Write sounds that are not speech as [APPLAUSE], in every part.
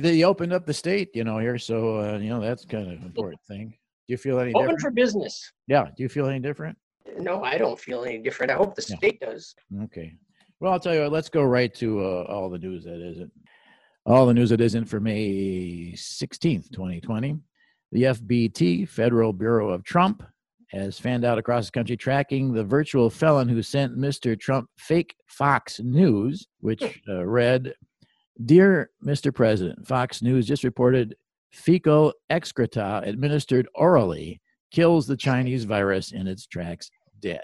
They opened up the state, you know, here, so uh, you know that's kind of an important thing. Do you feel any Open different? for business. yeah. Do you feel any different? No, I don't feel any different. I hope the Yeah. state does. Okay. Well, I'll tell you what, let's go right to uh, all the news that isn't. All the news that isn't for May 16th, 2020. The FBT, Federal Bureau of Trump, has fanned out across the country tracking the virtual felon who sent Mr. Trump fake Fox News, which uh, read Dear Mr. President, Fox News just reported fecal excreta administered orally kills the Chinese virus in its tracks dead.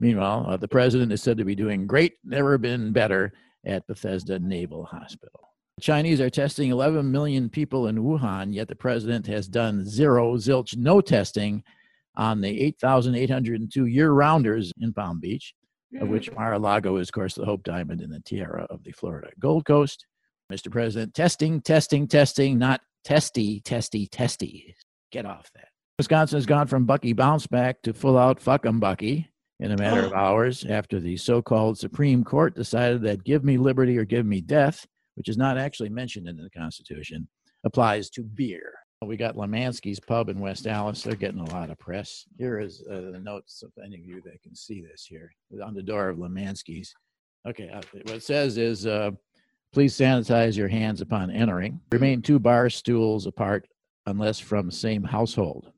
Meanwhile, uh, the president is said to be doing great, never been better at Bethesda Naval Hospital. The Chinese are testing 11 million people in Wuhan, yet the president has done zero, zilch, no testing on the 8,802 year rounders in Palm Beach, of which Mar-a-Lago is, of course, the Hope Diamond and the tiara of the Florida Gold Coast. Mr. President, testing, testing, testing, not testy, testy, testy. Get off that. Wisconsin has gone from Bucky bounce back to full out fuck 'em Bucky in a matter of hours after the so called Supreme Court decided that give me liberty or give me death, which is not actually mentioned in the Constitution, applies to beer. We got Lemansky's Pub in West Allis. They're getting a lot of press. Here is uh, the notes of any of you that can see this here on the door of Lemansky's. Okay, uh, what it says is uh, please sanitize your hands upon entering. Remain two bar stools apart unless from same household,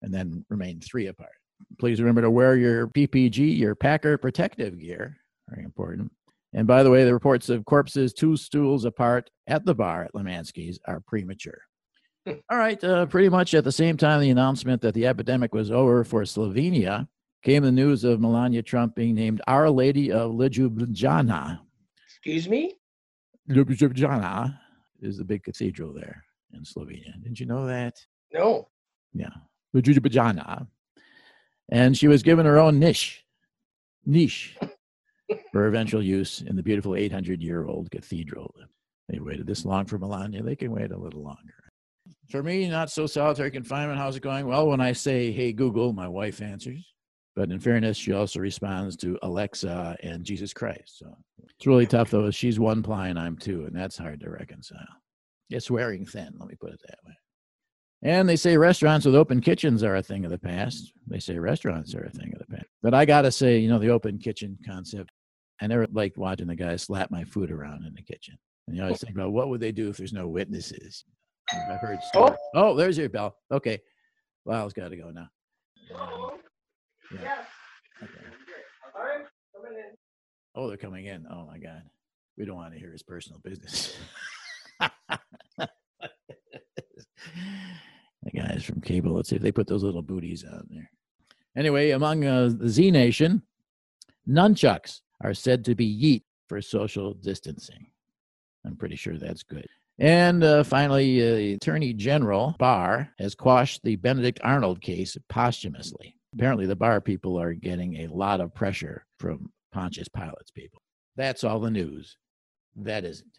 and then remain three apart. Please remember to wear your PPG, your Packer protective gear. Very important. And by the way, the reports of corpses two stools apart at the bar at Lemansky's are premature. [LAUGHS] All right, uh, pretty much at the same time the announcement that the epidemic was over for Slovenia came the news of Melania Trump being named Our Lady of Ljubljana. Excuse me? Ljubljana is the big cathedral there in Slovenia. Didn't you know that? No. Yeah. Ljubljana. And she was given her own niche, niche [LAUGHS] for eventual use in the beautiful 800 year old cathedral. They waited this long for Melania. They can wait a little longer. For me, not so solitary confinement. How's it going? Well, when I say, hey, Google, my wife answers. But in fairness, she also responds to Alexa and Jesus Christ. So it's really tough, though. She's one ply and I'm two, and that's hard to reconcile. It's wearing thin, let me put it that way. And they say restaurants with open kitchens are a thing of the past. They say restaurants are a thing of the past. But I got to say, you know, the open kitchen concept, I never liked watching the guys slap my food around in the kitchen. And you always oh. think about what would they do if there's no witnesses? I've heard oh. stories. Oh, there's your bell. Okay. Lyle's got to go now. [GASPS] Yeah. Okay. Oh, they're coming in. Oh my God. We don't want to hear his personal business. [LAUGHS] the guys from cable, let's see if they put those little booties out there. Anyway, among uh, the Z Nation, nunchucks are said to be yeet for social distancing. I'm pretty sure that's good. And uh, finally, uh, Attorney General Barr has quashed the Benedict Arnold case posthumously. Apparently, the Barr people are getting a lot of pressure from Pontius Pilate's people. That's all the news. That isn't.